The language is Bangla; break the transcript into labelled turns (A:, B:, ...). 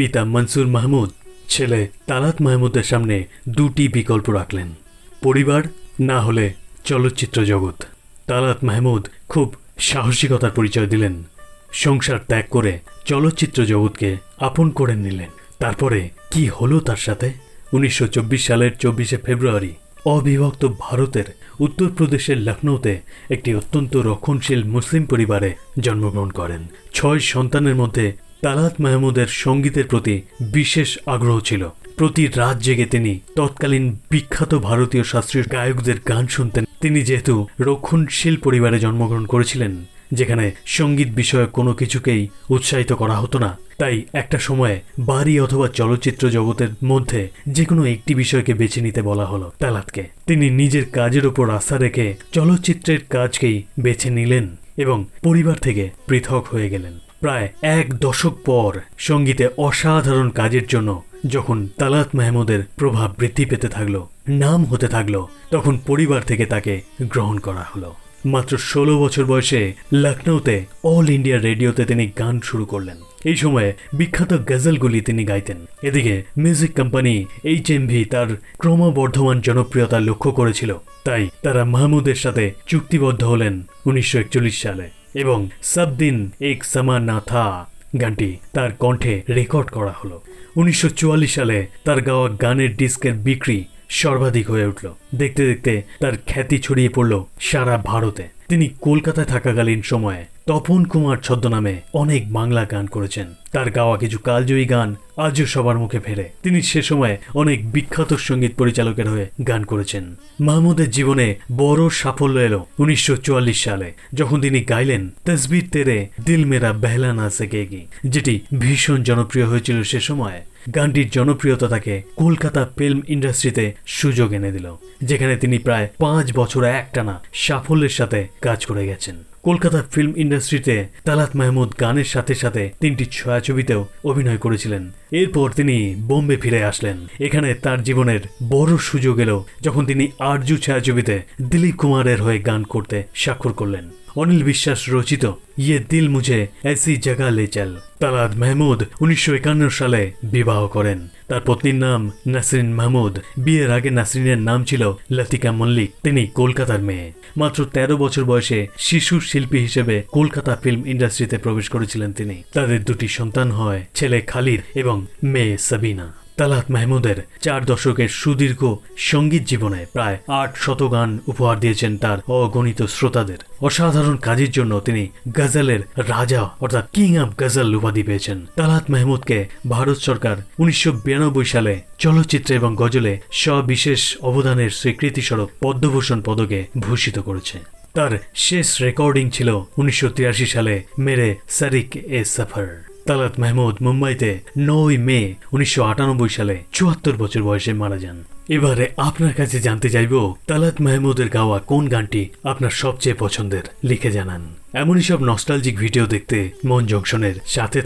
A: পিতা মনসুর মাহমুদ, ছেলে তালাত মাহমুদের সামনে দুটি বিকল্প রাখলেন। পরিবার না হলে চলচ্চিত্র জগৎ। তালাত মাহমুদ খুব সাহসিকতার পরিচয় দিলেন। সংসার ত্যাগ করে চলচ্চিত্র জগৎকে আপন করে নিলেন। তারপরে কি হলো তার সাথে? উনিশশো চব্বিশ সালের চব্বিশে ফেব্রুয়ারি, অবিভক্ত ভারতের উত্তরপ্রদেশের লখনৌতে একটি অত্যন্ত রক্ষণশীল মুসলিম পরিবারে জন্মগ্রহণ করেন। ছয় সন্তানের মধ্যে তালাত মাহমুদের সঙ্গীতের প্রতি বিশেষ আগ্রহ ছিল। প্রতি রাত জেগে তিনি তৎকালীন বিখ্যাত ভারতীয় শাস্ত্রীয় গায়কদের গান শুনতেন। তিনি যেহেতু রক্ষণশীল পরিবারে জন্মগ্রহণ করেছিলেন, যেখানে সংগীত বিষয়ক কোনো কিছুকেই উৎসাহিত করা হতো না, তাই একটা সময়ে বাড়ি অথবা চলচ্চিত্র জগতের মধ্যে যে কোনো একটি বিষয়কে বেছে নিতে বলা হলো তালাতকে। তিনি নিজের কাজের ওপর আস্থা রেখে চলচ্চিত্রের কাজকেই বেছে নিলেন এবং পরিবার থেকে পৃথক হয়ে গেলেন। প্রায় এক দশক পর সঙ্গীতে অসাধারণ কাজের জন্য যখন তালাত মাহমুদের প্রভাব বৃদ্ধি পেতে থাকল, নাম হতে থাকল, তখন পরিবার থেকে তাকে গ্রহণ করা হলো। মাত্র ষোলো বছর বয়সে লখনৌতে অল ইন্ডিয়া রেডিওতে তিনি গান শুরু করলেন। এই সময়ে বিখ্যাত গজলগুলি তিনি গাইতেন। এদিকে music company H M V তার ক্রমবর্ধমান জনপ্রিয়তা লক্ষ্য করেছিল। তাই তারা মাহমুদের সাথে চুক্তিবদ্ধ হলেন উনিশশো একচল্লিশ সালে। এবং সব দিন এক সমা না থা গানটি তার কণ্ঠে রেকর্ড করা হলো। উনিশশো চুয়াল্লিশ সালে তার গাওয়া গানের ডিস্কের বিক্রি সর্বাধিক হয়ে উঠল। দেখতে দেখতে তার খ্যাতি ছড়িয়ে পড়ল সারা ভারতে। তিনি কলকাতায় থাকাকালীন সময়ে তপন কুমার ছদ্মনামে অনেক বাংলা গান করেছেন। তার গাওয়া কিছু কালজয়ী গান আজও সবার মুখে ফেরে। তিনি সে সময় অনেক বিখ্যাত সংগীত পরিচালকের হয়ে গান করেছেন। মাহমুদের জীবনে বড় সাফল্য এলো উনিশশো চুয়াল্লিশ সালে, যখন তিনি গাইলেন তসবির তেরে দিল মেরা বেহলা না সেকেগি যেটি ভীষণ জনপ্রিয় হয়েছিল সে সময়। গানটির জনপ্রিয়তা তাকে কলকাতা ফিল্ম ইন্ডাস্ট্রিতে সুযোগ এনে দিল, যেখানে তিনি প্রায় পাঁচ বছর একটানা সাফল্যের সাথে কাজ করে গেছেন। কলকাতা ফিল্ম ইন্ডাস্ট্রিতে তালাত মাহমুদ গানের সাথে সাথে তিনটি ছায়াছবিতেও অভিনয় করেছিলেন। এরপর তিনি বোম্বে ফিরে আসলেন। এখানে তার জীবনের বড় সুযোগ এলো যখন তিনি আরজু ছায়াছবিতে দিলীপ কুমারের হয়ে গান করতে স্বাক্ষর করলেন। অনিল বিশ্বাস রচিত ইয়ে দিল মুঝে, এসি জায়গা লে চল। তালাদ মাহমুদ উনিশশো একান্ন সালে বিবাহ করেন। তার পত্নীর নাম নাসরিন মাহমুদ। বিয়ের আগে নাসরিনের নাম ছিল লতিকা মল্লিক। তিনি কলকাতার মেয়ে। মাত্র ১৩ বছর বয়সে শিশু শিল্পী হিসেবে কলকাতা ফিল্ম ইন্ডাস্ট্রিতে প্রবেশ করেছিলেন তিনি। তাদের দুটি সন্তান হয়, ছেলে খালিদ এবং মেয়ে সাবিনা। তালাত মাহমুদের চার দশকের সুদীর্ঘ সংগীত জীবনে প্রায় আট শত গান উপহার দিয়েছেন তার অগণিত শ্রোতাদের। অসাধারণ কাজের জন্য তিনি গজলের রাজা, অর্থাৎ কিং অব গজল উপাধি পেয়েছেন। তালাত মাহমুদকে ভারত সরকার উনিশশো বিরানব্বই সালে চলচ্চিত্র এবং গজলে সবিশেষ অবদানের স্বীকৃতি স্বরূপ পদ্মভূষণ পদকে ভূষিত করেছে। তার শেষ রেকর্ডিং ছিল উনিশশো তিরাশি সালে মেরে সারিক এ সফর তালাত মাহমুদ মুম্বাইতে নয় মে উনিশশো আটানব্বই সালে চুয়াত্তর বছর বয়সে মারা যান। এবারে আপনার কাছে জানতে চাইব তালাত মাহমুদের গাওয়া কোন গানটি আপনার সবচেয়ে পছন্দের, লিখে জানান। এমনই সব নস্টালজিক ভিডিও দেখতে মন জংশনের সাথে